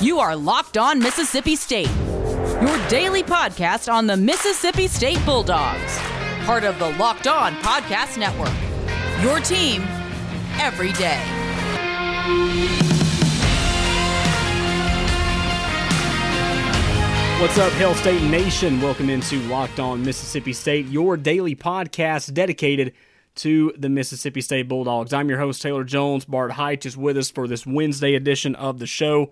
You are Locked On Mississippi State, your daily podcast on the Mississippi State Bulldogs, part of the Locked On Podcast Network. Your team every day. What's up, Hail State Nation? Welcome into Locked On Mississippi State, your daily podcast dedicated to the Mississippi State Bulldogs. I'm your host, Taylor Jones. Bart Hyche is with us for this Wednesday edition of the show.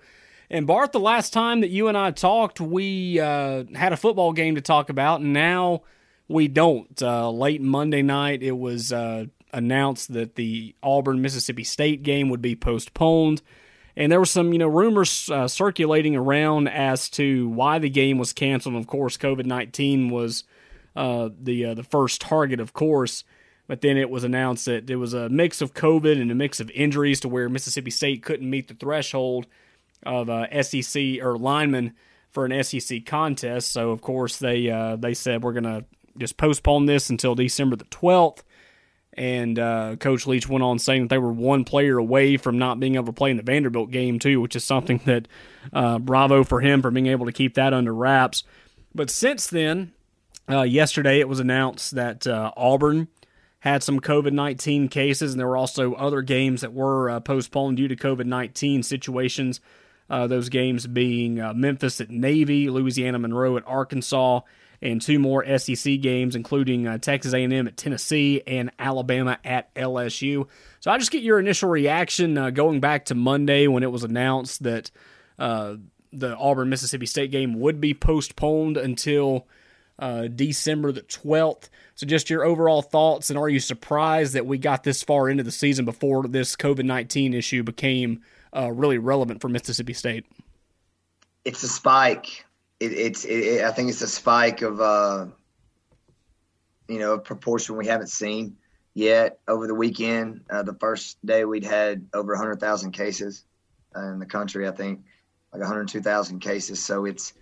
And Bart, the last time that you and I talked, we uh, had a football game to talk about, and now we don't. Uh, late Monday night, it was uh, announced that the Auburn Mississippi State game would be postponed, and there were some you know rumors uh, circulating around as to why the game was canceled. And of course, COVID nineteen was uh, the uh, the first target, of course. But then it was announced that it was a mix of COVID and a mix of injuries to where Mississippi State couldn't meet the threshold of uh, SEC or linemen for an SEC contest. So of course they uh, they said we're gonna just postpone this until December the twelfth. And uh, Coach Leach went on saying that they were one player away from not being able to play in the Vanderbilt game too, which is something that uh, bravo for him for being able to keep that under wraps. But since then, uh, yesterday it was announced that uh, Auburn had some COVID 19 cases, and there were also other games that were uh, postponed due to COVID 19 situations. Uh, those games being uh, Memphis at Navy, Louisiana Monroe at Arkansas, and two more SEC games, including uh, Texas A&M at Tennessee and Alabama at LSU. So I just get your initial reaction uh, going back to Monday when it was announced that uh, the Auburn Mississippi State game would be postponed until uh, December the 12th. So, just your overall thoughts, and are you surprised that we got this far into the season before this COVID 19 issue became uh, really relevant for Mississippi State? It's a spike. It, it's. It, I think it's a spike of, uh, you know, a proportion we haven't seen yet over the weekend. Uh, the first day we'd had over 100,000 cases in the country. I think like 102,000 cases. So it's,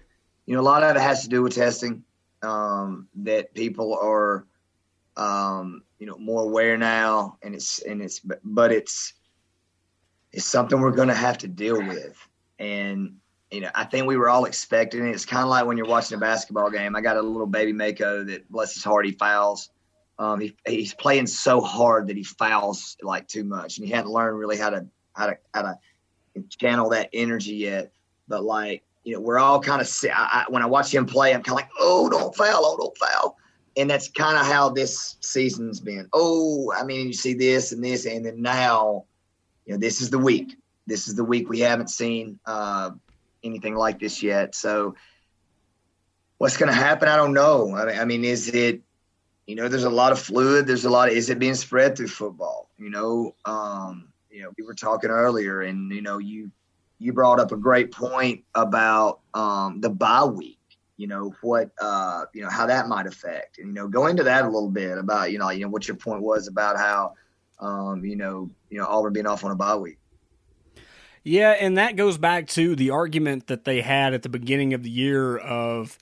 you know, a lot of it has to do with testing. Um, that people are, um, you know, more aware now, and it's and it's but it's it's something we're going to have to deal with. And, you know, I think we were all expecting it. It's kind of like when you're watching a basketball game. I got a little baby Mako that, bless his heart, he fouls. Um, he, he's playing so hard that he fouls like too much, and he hadn't learned really how to how to how to channel that energy yet. But like you know, we're all kind of when I watch him play, I'm kind of like, oh, don't foul, oh, don't foul, and that's kind of how this season's been. Oh, I mean, you see this and this, and then now you know, this is the week. This is the week we haven't seen uh, anything like this yet. So, what's going to happen? I don't know. I mean, is it, you know, there's a lot of fluid. There's a lot of, is it being spread through football? You know, um, you know, we were talking earlier, and you know, you you brought up a great point about um, the bye week. You know what, uh, you know how that might affect, and you know, go into that a little bit about you know, you know what your point was about how um, you know, you know, Auburn being off on a bye week. Yeah, and that goes back to the argument that they had at the beginning of the year of,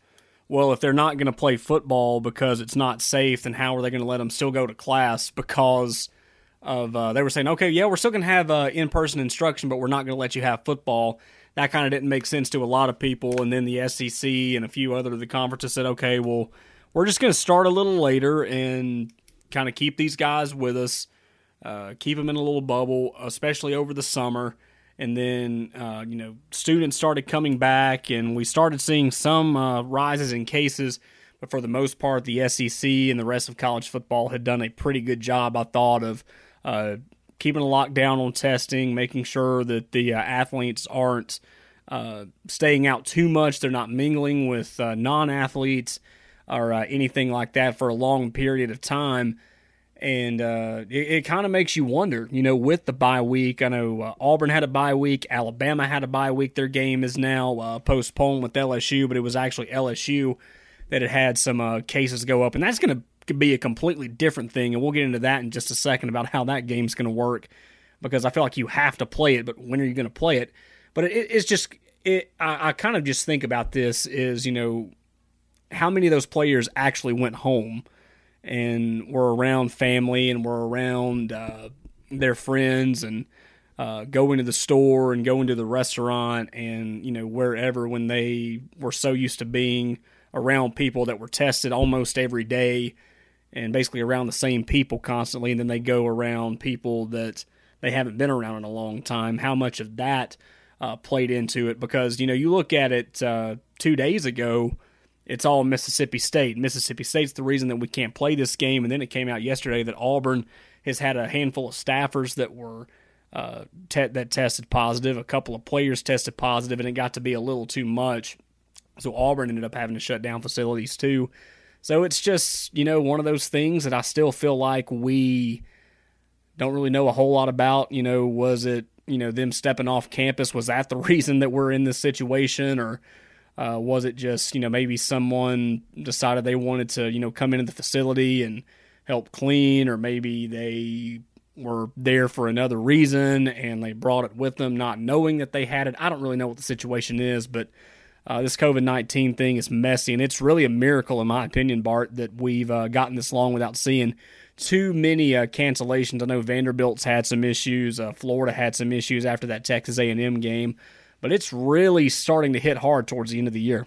well, if they're not going to play football because it's not safe, then how are they going to let them still go to class? Because of uh, they were saying, okay, yeah, we're still going to have uh, in-person instruction, but we're not going to let you have football. That kind of didn't make sense to a lot of people, and then the SEC and a few other of the conferences said, okay, well, we're just going to start a little later and kind of keep these guys with us uh, keep them in a little bubble, especially over the summer. And then, uh, you know, students started coming back, and we started seeing some uh, rises in cases. But for the most part, the SEC and the rest of college football had done a pretty good job, I thought, of uh, keeping a lockdown on testing, making sure that the uh, athletes aren't uh, staying out too much. They're not mingling with non athletes or anything like that for a long period of time and uh, it, it kind of makes you wonder, you know, with the bye week. I know uh, Auburn had a bye week, Alabama had a bye week. Their game is now uh, postponed with LSU, but it was actually LSU that had had some uh, cases go up, and that's going to be a completely different thing. And we'll get into that in just a second about how that game's going to work, because I feel like you have to play it, but when are you going to play it? But it, it's just, it. I, I kind of just think about this is, you know, how many of those players actually went home and were around family and were around uh, their friends and uh, going to the store and going to the restaurant and you know wherever when they were so used to being around people that were tested almost every day and basically around the same people constantly. And then they go around people that they haven't been around in a long time. How much of that uh, played into it? Because you know you look at it uh, two days ago it's all Mississippi State. Mississippi State's the reason that we can't play this game. And then it came out yesterday that Auburn has had a handful of staffers that were uh, te- that tested positive. A couple of players tested positive, and it got to be a little too much. So Auburn ended up having to shut down facilities too. So it's just you know one of those things that I still feel like we don't really know a whole lot about. You know, was it you know them stepping off campus? Was that the reason that we're in this situation, or uh, was it just you know maybe someone decided they wanted to you know come into the facility and help clean, or maybe they were there for another reason and they brought it with them, not knowing that they had it. I don't really know what the situation is, but uh, this COVID 19 thing is messy. And it's really a miracle, in my opinion, Bart, that we've uh, gotten this long without seeing too many uh, cancellations. I know Vanderbilt's had some issues, uh, Florida had some issues after that Texas A&M game, but it's really starting to hit hard towards the end of the year.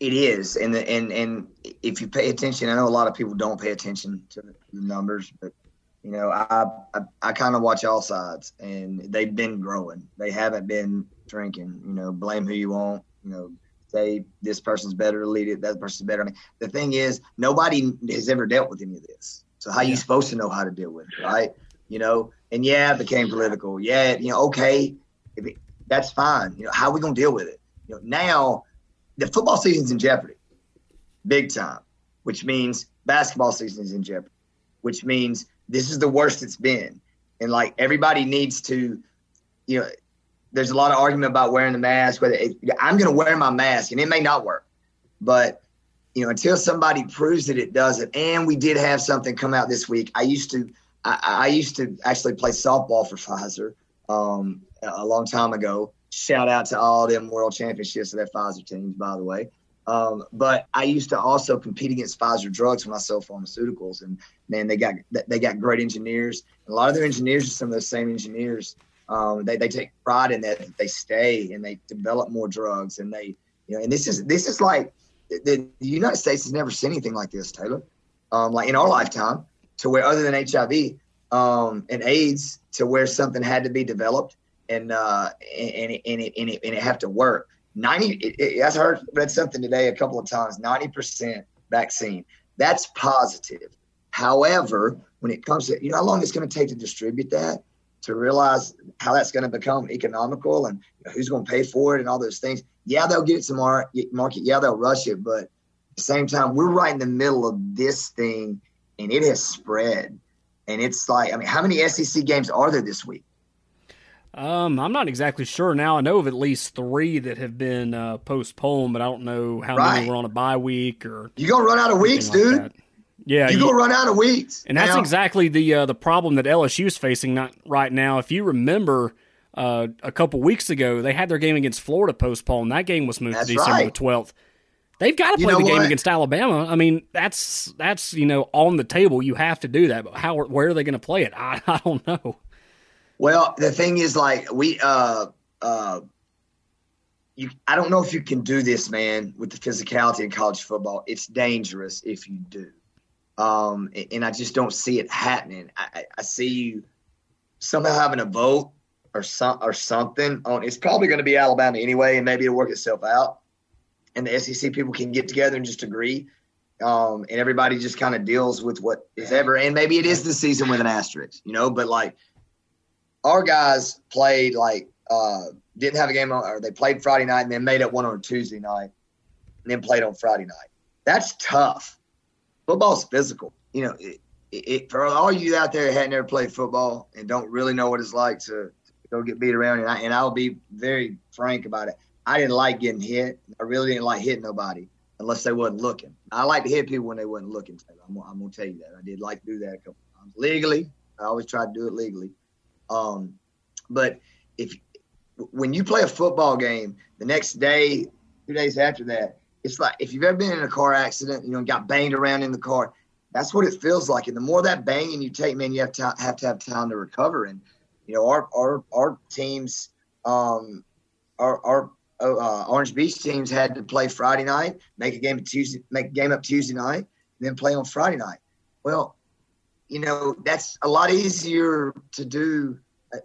It is, and the, and and if you pay attention, I know a lot of people don't pay attention to the numbers, but you know, I I, I kind of watch all sides, and they've been growing. They haven't been drinking. You know, blame who you want. You know, say this person's better to lead it, that person's better. I mean, the thing is, nobody has ever dealt with any of this. So how yeah. you supposed to know how to deal with it, right? You know, and yeah, it became political. Yeah, you know, okay, it, that's fine. You know, how are we gonna deal with it? You know, now the football season's in jeopardy, big time, which means basketball season is in jeopardy, which means this is the worst it's been. And like everybody needs to, you know, there's a lot of argument about wearing the mask. Whether it, I'm going to wear my mask, and it may not work, but you know, until somebody proves that it doesn't. And we did have something come out this week. I used to, I, I used to actually play softball for Pfizer um, a long time ago, Shout out to all them world championships of that Pfizer teams, by the way. Um, but I used to also compete against Pfizer drugs when I sell pharmaceuticals, and man, they got they got great engineers. A lot of their engineers are some of those same engineers. Um, they they take pride in that. They stay and they develop more drugs, and they you know. And this is this is like the, the United States has never seen anything like this, Taylor. Um, like in our lifetime, to where other than HIV um, and AIDS, to where something had to be developed and uh, and and it, and it, and it have to work. Ninety. It, it, I heard read something today a couple of times. Ninety percent vaccine. That's positive. However, when it comes to you know how long it's going to take to distribute that, to realize how that's going to become economical and you know, who's going to pay for it and all those things. Yeah, they'll get it to market. Yeah, they'll rush it, but at the same time, we're right in the middle of this thing, and it has spread. And it's like, I mean, how many SEC games are there this week? Um, I'm not exactly sure now. I know of at least three that have been uh, postponed, but I don't know how right. many were on a bye week or. You gonna run out of weeks, like dude? That. Yeah, you, you gonna run out of weeks, and that's exactly the uh, the problem that LSU is facing not right now. If you remember, uh, a couple weeks ago, they had their game against Florida postponed. That game was moved that's to December right. 12th. They've got to play the game against Alabama. I mean, that's that's you know on the table. You have to do that. But how where are they going to play it? I, I don't know. Well, the thing is, like we, uh, uh, you, I don't know if you can do this, man, with the physicality in college football. It's dangerous if you do, um, and I just don't see it happening. I, I see you somehow having a vote or some or something on. It's probably going to be Alabama anyway, and maybe it'll work itself out. And the SEC people can get together and just agree, um, and everybody just kind of deals with what is ever. And maybe it is the season with an asterisk, you know. But like our guys played like uh, didn't have a game on, or they played Friday night and then made up one on Tuesday night, and then played on Friday night. That's tough. Football's physical. You know, it, it, for all you out there that hadn't ever played football and don't really know what it's like to, to go get beat around, and, I, and I'll be very frank about it. I didn't like getting hit. I really didn't like hitting nobody unless they wasn't looking. I like to hit people when they wasn't looking. I'm, I'm gonna tell you that. I did like to do that a couple times legally. I always try to do it legally. Um, but if when you play a football game, the next day, two days after that, it's like if you've ever been in a car accident, you know, got banged around in the car, That's what it feels like. And the more that banging you take, man, you have to have to have time to recover. And you know, our our our teams, um, our our uh, Orange Beach teams had to play Friday night, make a game Tuesday, make a game up Tuesday night, and then play on Friday night. Well, you know, that's a lot easier to do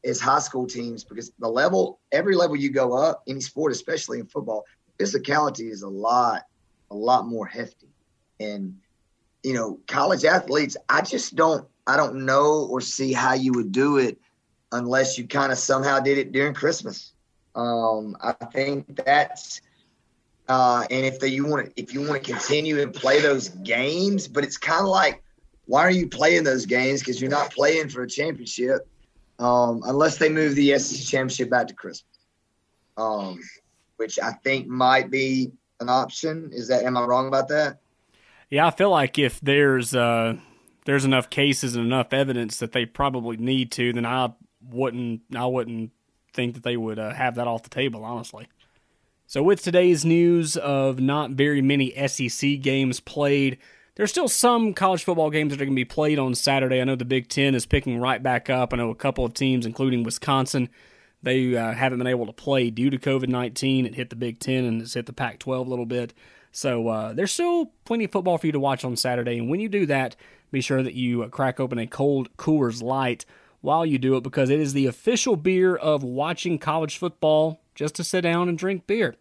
as high school teams because the level, every level you go up, any sport, especially in football, physicality is a lot, a lot more hefty. And you know, college athletes, I just don't, I don't know or see how you would do it unless you kind of somehow did it during Christmas. Um, I think that's, uh, and if you want if you want to continue and play those games, but it's kind of like, why are you playing those games? Because you're not playing for a championship, um, unless they move the SEC championship back to Christmas, um, which I think might be an option. Is that am I wrong about that? Yeah, I feel like if there's uh, there's enough cases and enough evidence that they probably need to, then I wouldn't I wouldn't think that they would uh, have that off the table, honestly. So with today's news of not very many SEC games played, there's still some college football games that are going to be played on Saturday. I know the Big Ten is picking right back up. I know a couple of teams, including Wisconsin, they uh, haven't been able to play due to COVID 19. It hit the Big Ten and it's hit the Pac 12 a little bit. So uh, there's still plenty of football for you to watch on Saturday. And when you do that, be sure that you uh, crack open a cold Coors Light while you do it because it is the official beer of watching college football just to sit down and drink beer.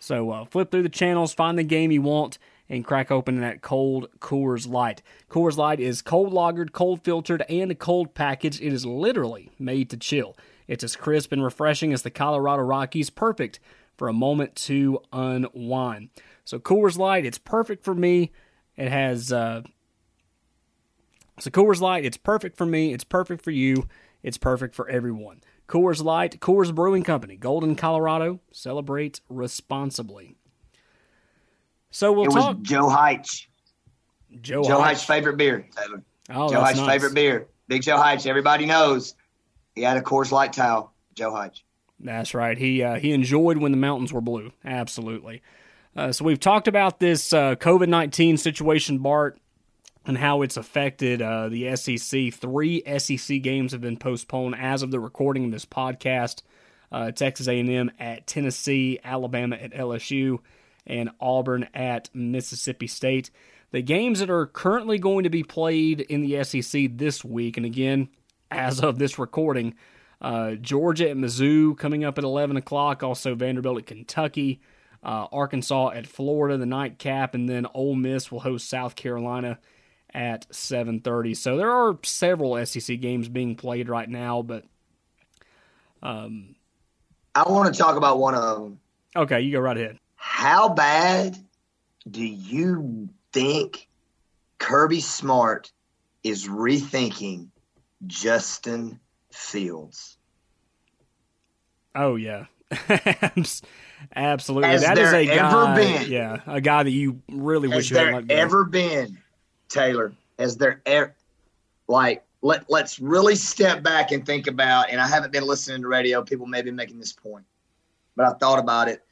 So uh, flip through the channels, find the game you want, and crack open that cold Coors Light. Coors Light is cold lagered, cold filtered, and a cold package. It is literally made to chill. It's as crisp and refreshing as the Colorado Rockies, perfect for a moment to unwind. So Coors Light, it's perfect for me. It has uh, so Coors Light, it's perfect for me. It's perfect for you. It's perfect for everyone. Coors Light, Coors Brewing Company, Golden, Colorado. Celebrate responsibly. So we'll it talk. Was Joe Hyche. Joe, Joe. Hyche's favorite beer. Taylor. Oh, Joe Hyche's nice. favorite beer. Big Joe Hyche. Everybody knows. He had a Coors Light towel. Joe Hyche. That's right. He uh, he enjoyed when the mountains were blue. Absolutely. Uh, so we've talked about this uh, COVID nineteen situation, Bart, and how it's affected uh, the SEC. Three SEC games have been postponed as of the recording of this podcast. Uh, Texas A&M at Tennessee, Alabama at LSU, and Auburn at Mississippi State. The games that are currently going to be played in the SEC this week, and again, as of this recording, uh, Georgia at Mizzou coming up at 11 o'clock. Also Vanderbilt at Kentucky. Uh, Arkansas at Florida, the nightcap, and then Ole Miss will host South Carolina at 7:30. So there are several SEC games being played right now, but um, I want to talk about one of them. okay, you go right ahead. How bad do you think Kirby Smart is rethinking Justin Fields? Oh yeah, absolutely. Has that is a guy, been- yeah, a guy that you really wish you had there let go. ever been, Taylor? Has there ever, like, let, let's really step back and think about, and I haven't been listening to radio. People may be making this point, but I thought about it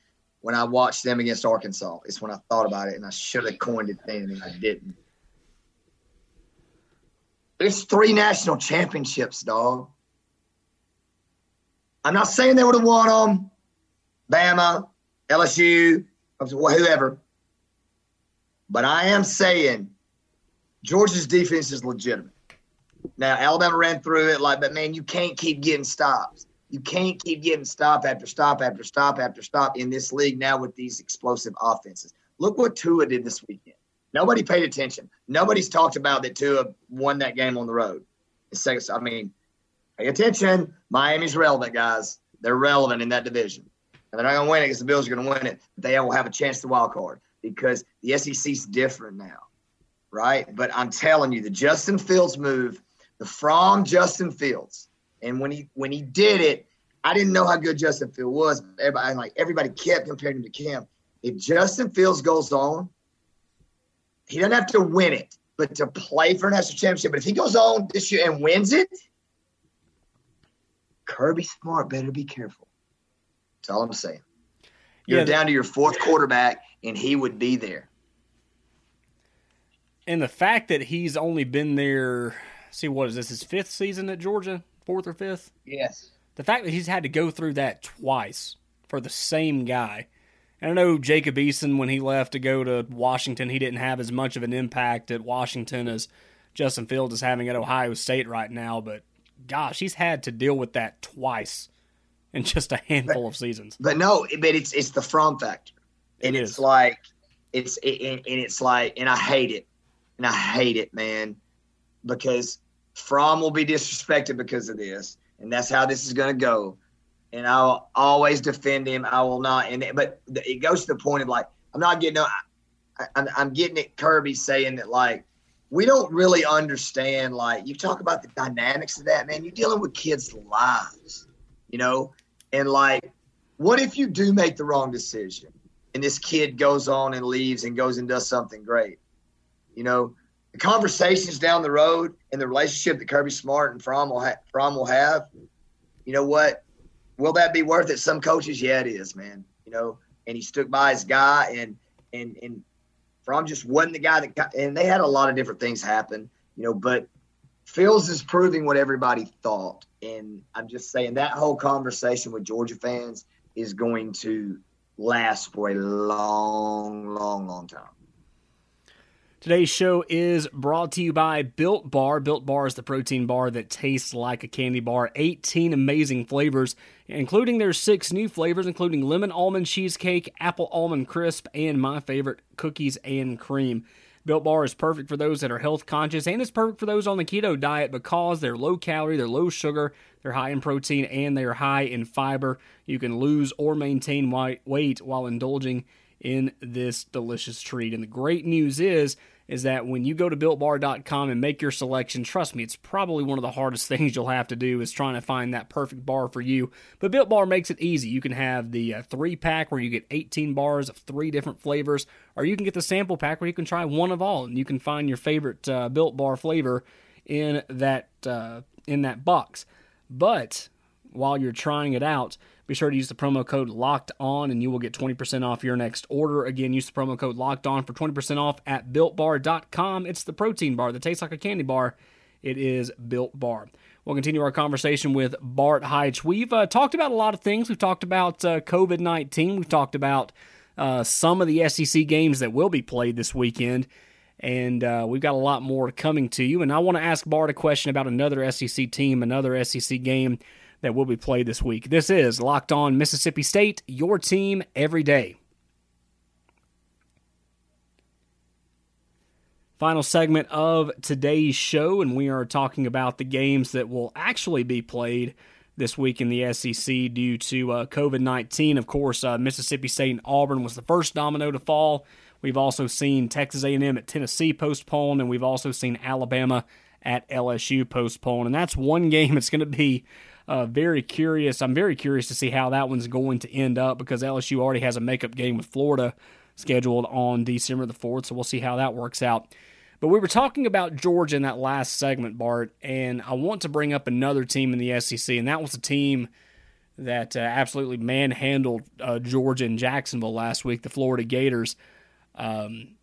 when I watched them against Arkansas. It's when I thought about it, and I should have coined it then, and I didn't. There's three national championships, dog. I'm not saying they would have won them. Bama, LSU, whoever. But I am saying Georgia's defense is legitimate. Now Alabama ran through it like, but man, you can't keep getting stops. You can't keep getting stop after stop after stop after stop in this league now with these explosive offenses. Look what Tua did this weekend. Nobody paid attention. Nobody's talked about that Tua won that game on the road. Second, I mean, pay attention. Miami's relevant, guys. They're relevant in that division. And they're not going to win it because the Bills are going to win it. They will have a chance to wild card because the SEC's different now, right? But I'm telling you, the Justin Fields move, the from Justin Fields, and when he when he did it, I didn't know how good Justin Fields was. Everybody like everybody kept comparing him to Cam. If Justin Fields goes on, he doesn't have to win it, but to play for a national championship. But if he goes on this year and wins it, Kirby Smart better be careful. That's all I'm saying. You're Yeah. down to your fourth quarterback, and he would be there. And the fact that he's only been there, see, what is this, his fifth season at Georgia? Fourth or fifth? Yes. The fact that he's had to go through that twice for the same guy. And I know Jacob Eason, when he left to go to Washington, he didn't have as much of an impact at Washington as Justin Fields is having at Ohio State right now. But gosh, he's had to deal with that twice in just a handful but, of seasons. But no, but it's it's the Fromm factor, and It it's is. like it's it, and and it's like, and I hate it, and I hate it, man, because Fromm will be disrespected because of this, and that's how this is going to go. And I'll always defend him. I will not. And but it goes to the point of like I'm not getting. I, I'm I'm getting it. Kirby saying that like we don't really understand. Like you talk about the dynamics of that, man. You're dealing with kids' lives, you know, and like what if you do make the wrong decision and this kid goes on and leaves and goes and does something great? You know, the conversations down the road and the relationship that Kirby Smart and Fromm will, ha- Fromm will have, you know what? Will that be worth it? Some coaches, yeah, it is, man. You know, and he stuck by his guy and and and Fromm just wasn't the guy that got, and they had a lot of different things happen, you know, but Fields is proving what everybody thought. And I'm just saying that whole conversation with Georgia fans is going to last for a long, long, long time. Today's show is brought to you by Built Bar. Built Bar is the protein bar that tastes like a candy bar. 18 amazing flavors, including their six new flavors, including lemon almond cheesecake, apple almond crisp, and my favorite, cookies and cream. Built Bar is perfect for those that are health conscious, and it's perfect for those on the keto diet because they're low calorie, they're low sugar, they're high in protein, and they're high in fiber. You can lose or maintain weight while indulging in this delicious treat. And the great news is is that when you go to builtbar.com and make your selection, trust me, it's probably one of the hardest things you'll have to do is trying to find that perfect bar for you. But Built Bar makes it easy. You can have the uh, three pack where you get 18 bars of three different flavors, or you can get the sample pack where you can try one of all, and you can find your favorite uh, Built Bar flavor in that uh, in that box. But while you're trying it out, be sure to use the promo code locked on and you will get 20% off your next order. Again, use the promo code locked on for 20% off at builtbar.com. It's the protein bar that tastes like a candy bar. It is Built Bar. We'll continue our conversation with Bart Hyche. We've uh, talked about a lot of things. We've talked about uh, COVID 19. We've talked about uh, some of the SEC games that will be played this weekend. And uh, we've got a lot more coming to you. And I want to ask Bart a question about another SEC team, another SEC game that will be played this week. This is Locked On Mississippi State, your team every day. Final segment of today's show, and we are talking about the games that will actually be played this week in the SEC due to uh, COVID 19. Of course, uh, Mississippi State and Auburn was the first domino to fall. We've also seen Texas A&M at Tennessee postponed, and we've also seen Alabama at LSU postponed. And that's one game that's going to be uh, very curious. I'm very curious to see how that one's going to end up because LSU already has a makeup game with Florida scheduled on December the 4th, so we'll see how that works out. But we were talking about Georgia in that last segment, Bart, and I want to bring up another team in the SEC, and that was a team that uh, absolutely manhandled uh, Georgia and Jacksonville last week, the Florida Gators. Um,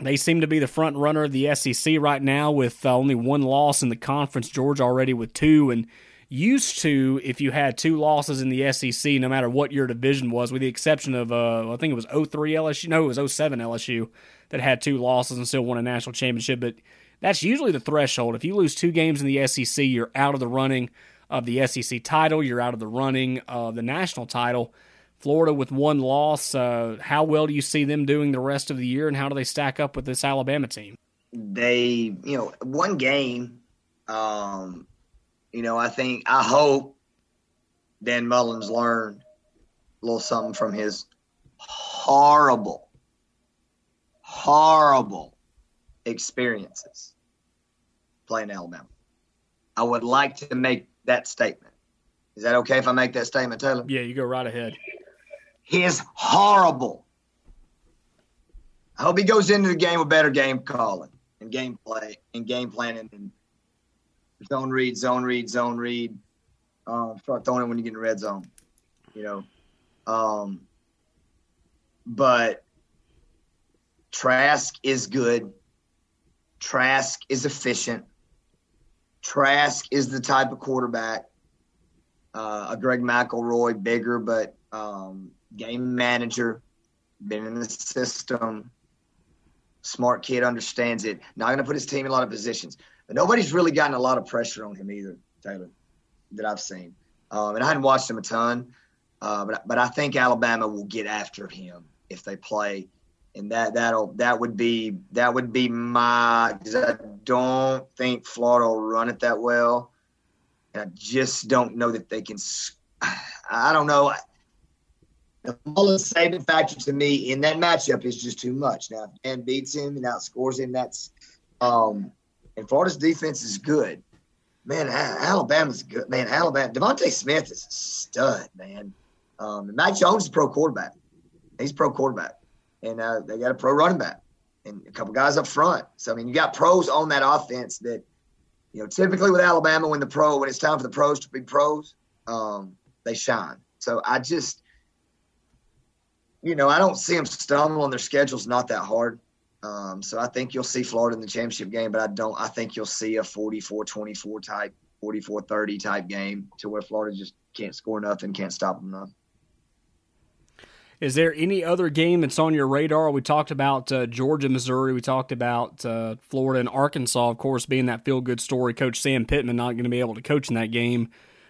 they seem to be the front runner of the SEC right now with uh, only one loss in the conference. Georgia already with two, and used to if you had two losses in the SEC, no matter what your division was, with the exception of uh, I think it was 03 LSU, no, it was 07 LSU that had two losses and still won a national championship. But that's usually the threshold. If you lose two games in the SEC, you're out of the running of the SEC title. You're out of the running of the national title. Florida with one loss. Uh, how well do you see them doing the rest of the year, and how do they stack up with this Alabama team? They, you know, one game. Um, you know, I think I hope Dan Mullins learned a little something from his horrible, horrible experiences playing Alabama. I would like to make that statement. Is that okay if I make that statement, Taylor? Yeah, you go right ahead. His horrible. I hope he goes into the game with better game calling and game play and game planning and zone read, zone read, zone read. Um, start throwing it when you get in red zone, you know. Um, but Trask is good. Trask is efficient. Trask is the type of quarterback. Uh, a Greg McElroy, bigger but um, game manager, been in the system, smart kid, understands it. Not going to put his team in a lot of positions, but nobody's really gotten a lot of pressure on him either, Taylor, that I've seen. Um, and I hadn't watched him a ton, uh, but but I think Alabama will get after him if they play and that that'll that would be that would be my because I don't think Florida will run it that well, and I just don't know that they can. I don't know. The Mullen saving factor to me in that matchup is just too much. Now, if Dan beats him and outscores him, that's um, and Florida's defense is good. Man, Alabama's good. Man, Alabama. DeVonta Smith is a stud, man. Um, Mac Jones is pro quarterback. He's pro quarterback and uh, they got a pro running back and a couple guys up front. So I mean, you got pros on that offense that, you know, typically with Alabama, when the pro when it's time for the pros to be pros, um, they shine. So I just, you know, I don't see them stumbling. Their schedule's not that hard. Um, so I think you'll see Florida in the championship game, but I don't. I think you'll see a 44-24 type, 44-30 type game to where Florida just can't score nothing, can't stop them enough. Is there any other game that's on your radar? We talked about uh, Georgia, Missouri. We talked about uh, Florida and Arkansas, of course, being that feel good story. Coach Sam Pittman not going to be able to coach in that game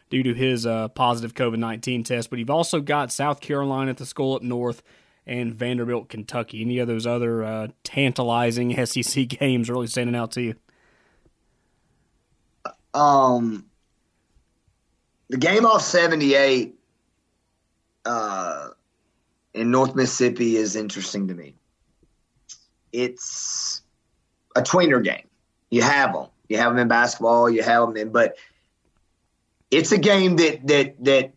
due to his uh, positive COVID 19 test. But you've also got South Carolina at the school up north and Vanderbilt, Kentucky. Any of those other uh, tantalizing SEC games really standing out to you? Um, the game off 78. Uh, in North Mississippi is interesting to me. It's a tweener game. You have them. You have them in basketball. You have them in, but it's a game that that that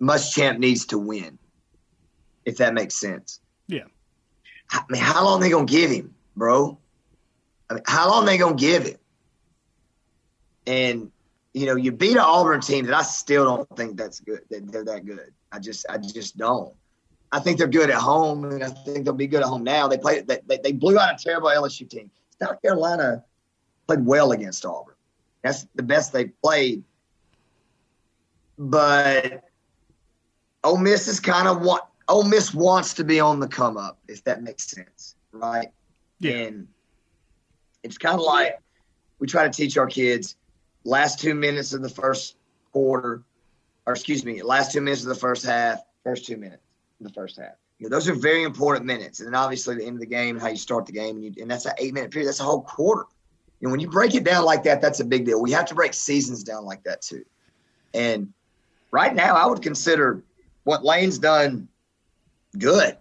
Muschamp needs to win. If that makes sense. Yeah. I mean, how long they gonna give him, bro? I mean, how long they gonna give it? And you know, you beat an Auburn team that I still don't think that's good. That they're that good. I just, I just don't. I think they're good at home, and I think they'll be good at home now. They played they, they blew out a terrible LSU team. South Carolina played well against Auburn. That's the best they played. But Ole Miss is kind of what Ole Miss wants to be on the come up, if that makes sense, right? Yeah. And it's kind of like we try to teach our kids last two minutes of the first quarter, or excuse me, last two minutes of the first half, first two minutes in the first half. You know, those are very important minutes. And then obviously the end of the game, how you start the game, and, you, and that's an eight minute period. That's a whole quarter. And when you break it down like that, that's a big deal. We have to break seasons down like that too. And right now, I would consider what Lane's done good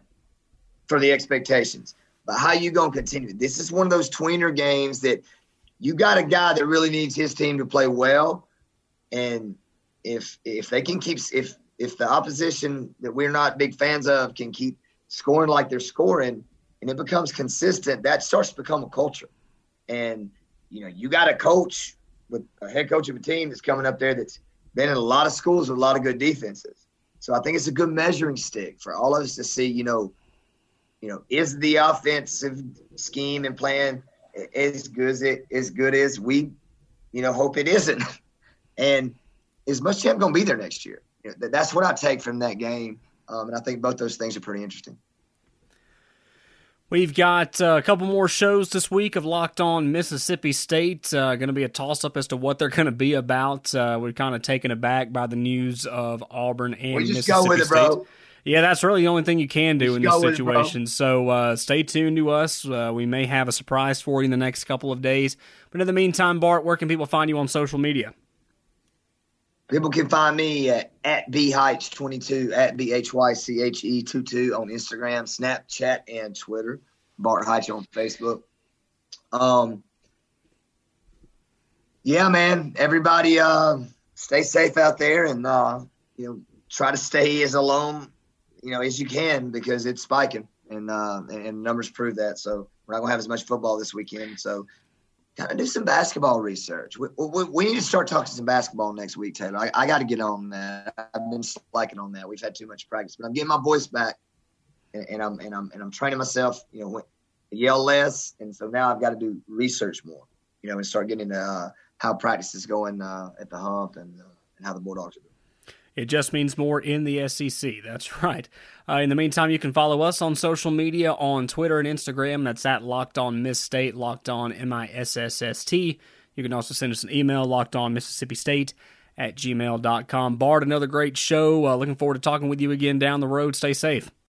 for the expectations. But how you gonna continue? This is one of those tweener games that you got a guy that really needs his team to play well, and if if they can keep if if the opposition that we're not big fans of can keep scoring like they're scoring and it becomes consistent, that starts to become a culture. And, you know, you got a coach with a head coach of a team that's coming up there that's been in a lot of schools with a lot of good defenses. So I think it's a good measuring stick for all of us to see, you know, you know, is the offensive scheme and plan as good as it as good as we, you know, hope it isn't. And is Muschamp gonna be there next year? that's what I take from that game. Um, and I think both those things are pretty interesting. We've got uh, a couple more shows this week of Locked On Mississippi State. Uh, going to be a toss up as to what they're going to be about. Uh, we're kind of taken aback by the news of Auburn and we just Mississippi go with it, State. bro. Yeah, that's really the only thing you can do Just in this with it, situation. so uh, stay tuned to us. Uh, we may have a surprise for you in the next couple of days. But in the meantime, Bart, where can people find you on social media? People can find me at, at bhyche22, at B-H-Y-C-H-E-22 on Instagram, Snapchat, and Twitter. Bart Hyche on Facebook. Um, yeah, man. Everybody uh, stay safe out there and, uh, you know, try to stay as alone, you know, as you can because it's spiking. And, uh, and numbers prove that. So we're not to have as much football this weekend. So of do some basketball research. We, we, we, need to start talking some basketball next week, Taylor. I, I got to get on that. I've been slacking on that. We've had too much practice, but I'm getting my voice back, and, and I'm and I'm and I'm training myself. You know, yell less, and so now I've got to do research more, you know, and start getting into uh, how practice is going uh, at the hump and, uh, and how the Bulldogs are doing. It just means more in the SEC. That's right. Uh, in the meantime, you can follow us on social media on Twitter and Instagram. That's at Locked On Miss State, Locked On M I S S S T. You can also send us an email, Locked On Mississippi State at gmail.com. Bart, another great show. Uh, looking forward to talking with you again down the road. Stay safe.